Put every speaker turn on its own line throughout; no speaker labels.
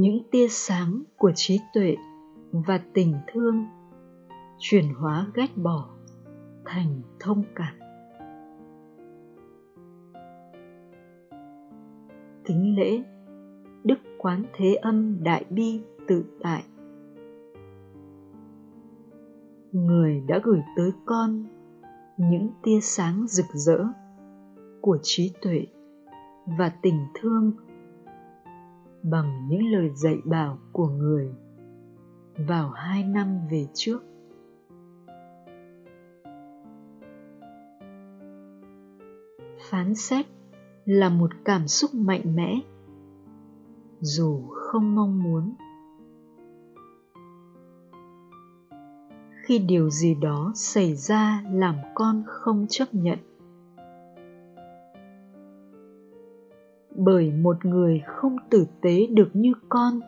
những tia sáng của trí tuệ và tình thương chuyển hóa ghét bỏ thành thông cảm. Kính lễ, đức quán thế âm đại bi tự tại. Người đã gửi tới con những tia sáng rực rỡ của trí tuệ và tình thương bằng những lời dạy bảo của người. Vào hai năm về trước. Phán xét là một cảm xúc mạnh mẽ, dù không mong muốn. Khi điều gì đó xảy ra làm con không chấp nhận bởi một người không tử tế được như con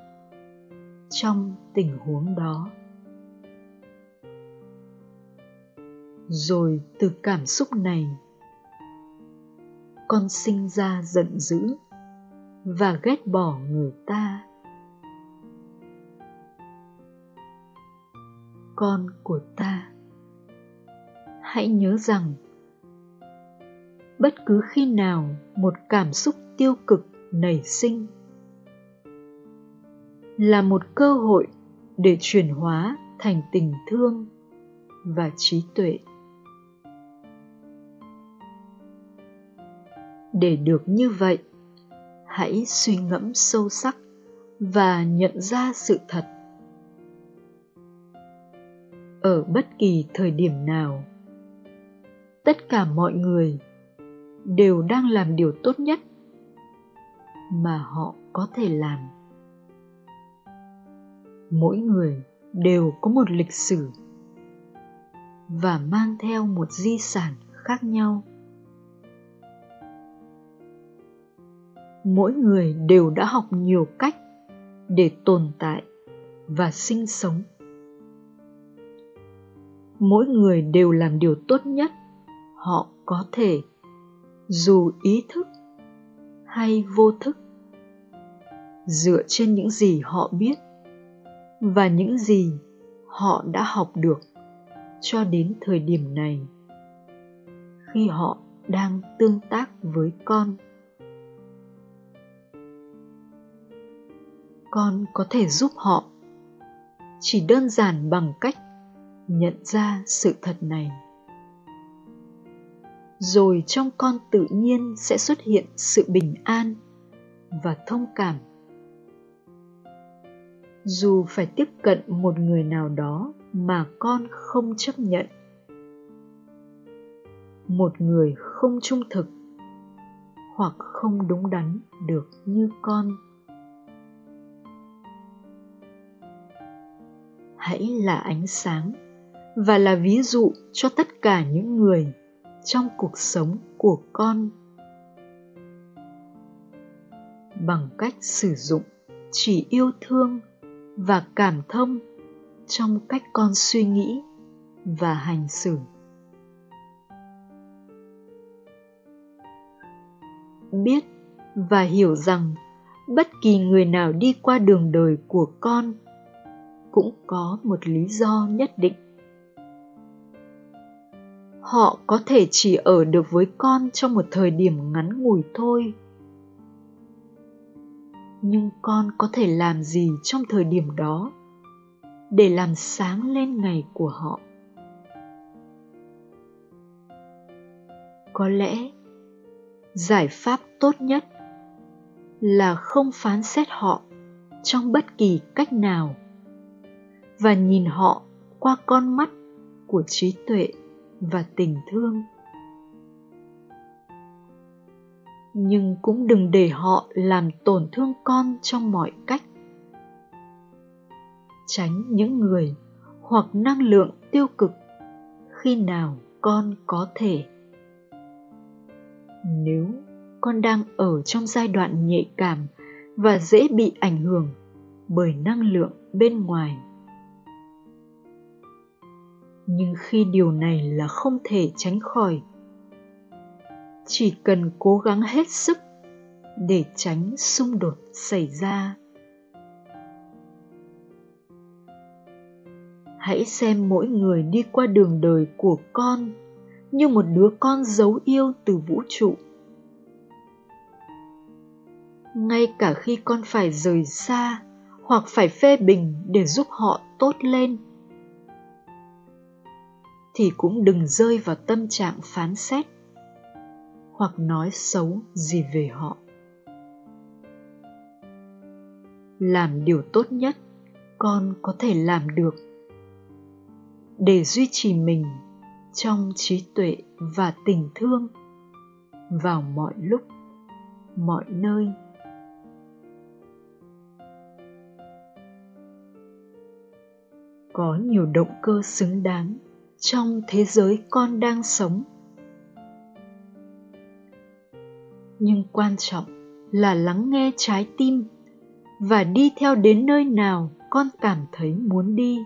trong tình huống đó. Rồi từ cảm xúc này, con sinh ra giận dữ và ghét bỏ người ta. Con của ta, hãy nhớ rằng bất cứ khi nào một cảm xúc tiêu cực nảy sinh. Là một cơ hội để chuyển hóa thành tình thương và trí tuệ. Để được như vậy, hãy suy ngẫm sâu sắc và nhận ra sự thật. Ở bất kỳ thời điểm nào, tất cả mọi người đều đang làm điều tốt nhất mà họ có thể làm. Mỗi người đều có một lịch sử và mang theo một di sản khác nhau. Mỗi người đều đã học nhiều cách để tồn tại và sinh sống. Mỗi người đều làm điều tốt nhất họ có thể, dù ý thức hay vô thức? Dựa trên những gì họ biết và những gì họ đã học được cho đến thời điểm này. Khi họ đang tương tác với con con có thể giúp họ. Chỉ đơn giản bằng cách nhận ra sự thật này rồi trong con tự nhiên sẽ xuất hiện sự bình an và thông cảm. Dù phải tiếp cận một người nào đó mà con không chấp nhận. Một người không trung thực hoặc không đúng đắn được như con. Hãy là ánh sáng và là ví dụ cho tất cả những người trong cuộc sống của con. Bằng cách sử dụng chỉ yêu thương và cảm thông trong cách con suy nghĩ và hành xử. Biết và hiểu rằng bất kỳ người nào đi qua đường đời của con cũng có một lý do nhất định họ có thể chỉ ở được với con trong một thời điểm ngắn ngủi thôi. Nhưng con có thể làm gì trong thời điểm đó để làm sáng lên ngày của họ? Có lẽ giải pháp tốt nhất là không phán xét họ trong bất kỳ cách nào và nhìn họ qua con mắt của trí tuệ và tình thương. Nhưng cũng đừng để họ làm tổn thương con trong mọi cách. Tránh những người hoặc năng lượng tiêu cực khi nào con có thể. Nếu con đang ở trong giai đoạn nhạy cảm và dễ bị ảnh hưởng bởi năng lượng bên ngoài nhưng khi điều này là không thể tránh khỏi. Chỉ cần cố gắng hết sức để tránh xung đột xảy ra. Hãy xem mỗi người đi qua đường đời của con như một đứa con giấu yêu từ vũ trụ. Ngay cả khi con phải rời xa hoặc phải phê bình để giúp họ tốt lên thì cũng đừng rơi vào tâm trạng phán xét hoặc nói xấu gì về họ. Làm điều tốt nhất con có thể làm được. Để duy trì mình trong trí tuệ và tình thương vào mọi lúc, mọi nơi. Có nhiều động cơ xứng đáng trong thế giới con đang sống. Nhưng quan trọng là lắng nghe trái tim và đi theo đến nơi nào con cảm thấy muốn đi.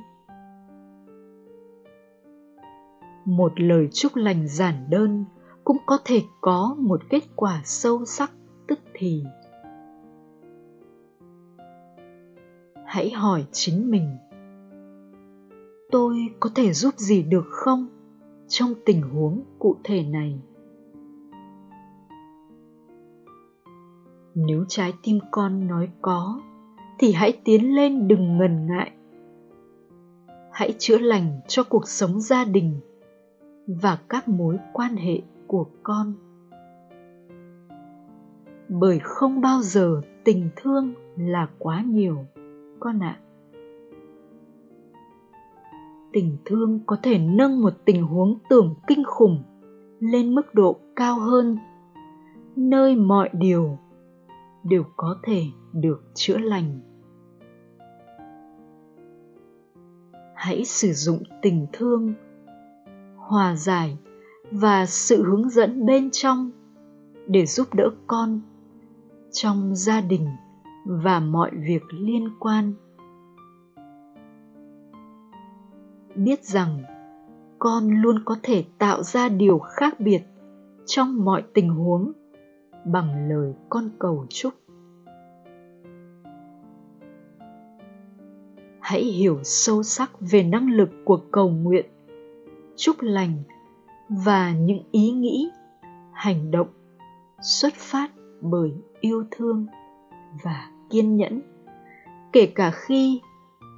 Một lời chúc lành giản đơn cũng có thể có một kết quả sâu sắc, tức thì. Hãy hỏi chính mình tôi có thể giúp gì được không trong tình huống cụ thể này? Nếu trái tim con nói có, thì hãy tiến lên đừng ngần ngại. Hãy chữa lành cho cuộc sống gia đình và các mối quan hệ của con. Bởi không bao giờ tình thương là quá nhiều, con ạ. à tình thương có thể nâng một tình huống tưởng kinh khủng lên mức độ cao hơn. Nơi mọi điều đều có thể được chữa lành. Hãy sử dụng tình thương, hòa giải và sự hướng dẫn bên trong để giúp đỡ con trong gia đình và mọi việc liên quan. Biết rằng con luôn có thể tạo ra điều khác biệt trong mọi tình huống bằng lời con cầu chúc. Hãy hiểu sâu sắc về năng lực của cầu nguyện, chúc lành và những ý nghĩ, hành động xuất phát bởi yêu thương và kiên nhẫn. Kể cả khi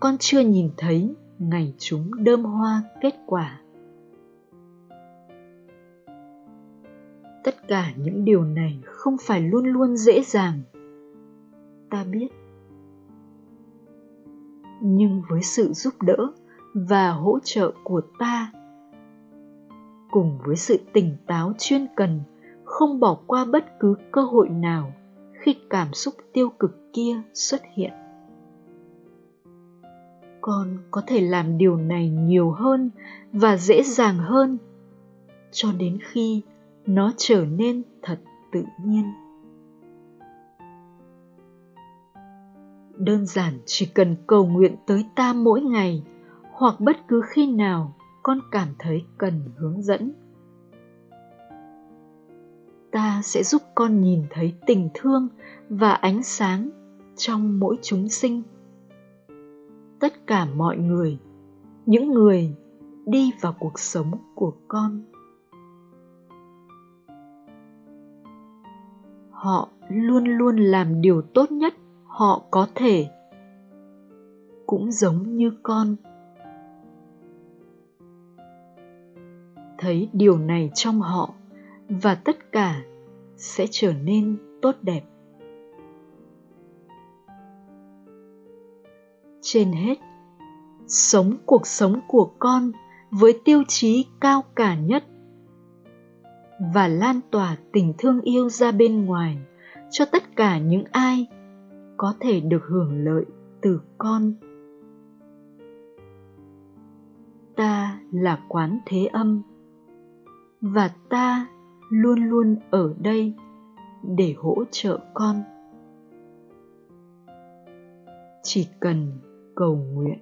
con chưa nhìn thấy ngày chúng đơm hoa kết quả. Tất cả những điều này không phải luôn luôn dễ dàng. Ta biết. Nhưng với sự giúp đỡ và hỗ trợ của ta, cùng với sự tỉnh táo chuyên cần, không bỏ qua bất cứ cơ hội nào khi cảm xúc tiêu cực kia xuất hiện con có thể làm điều này nhiều hơn và dễ dàng hơn. Cho đến khi nó trở nên thật tự nhiên. Đơn giản chỉ cần cầu nguyện tới ta mỗi ngày, hoặc bất cứ khi nào con cảm thấy cần hướng dẫn. Ta sẽ giúp con nhìn thấy tình thương và ánh sáng trong mỗi chúng sinh tất cả mọi người, những người đi vào cuộc sống của con. Họ luôn luôn làm điều tốt nhất họ có thể, cũng giống như con. Thấy điều này trong họ và tất cả sẽ trở nên tốt đẹp. Trên hết. Sống cuộc sống của con với tiêu chí cao cả nhất. Và lan tỏa tình thương yêu ra bên ngoài cho tất cả những ai có thể được hưởng lợi từ con. Ta là quán thế âm. Và ta luôn luôn ở đây để hỗ trợ con. Chỉ cần cầu nguyện.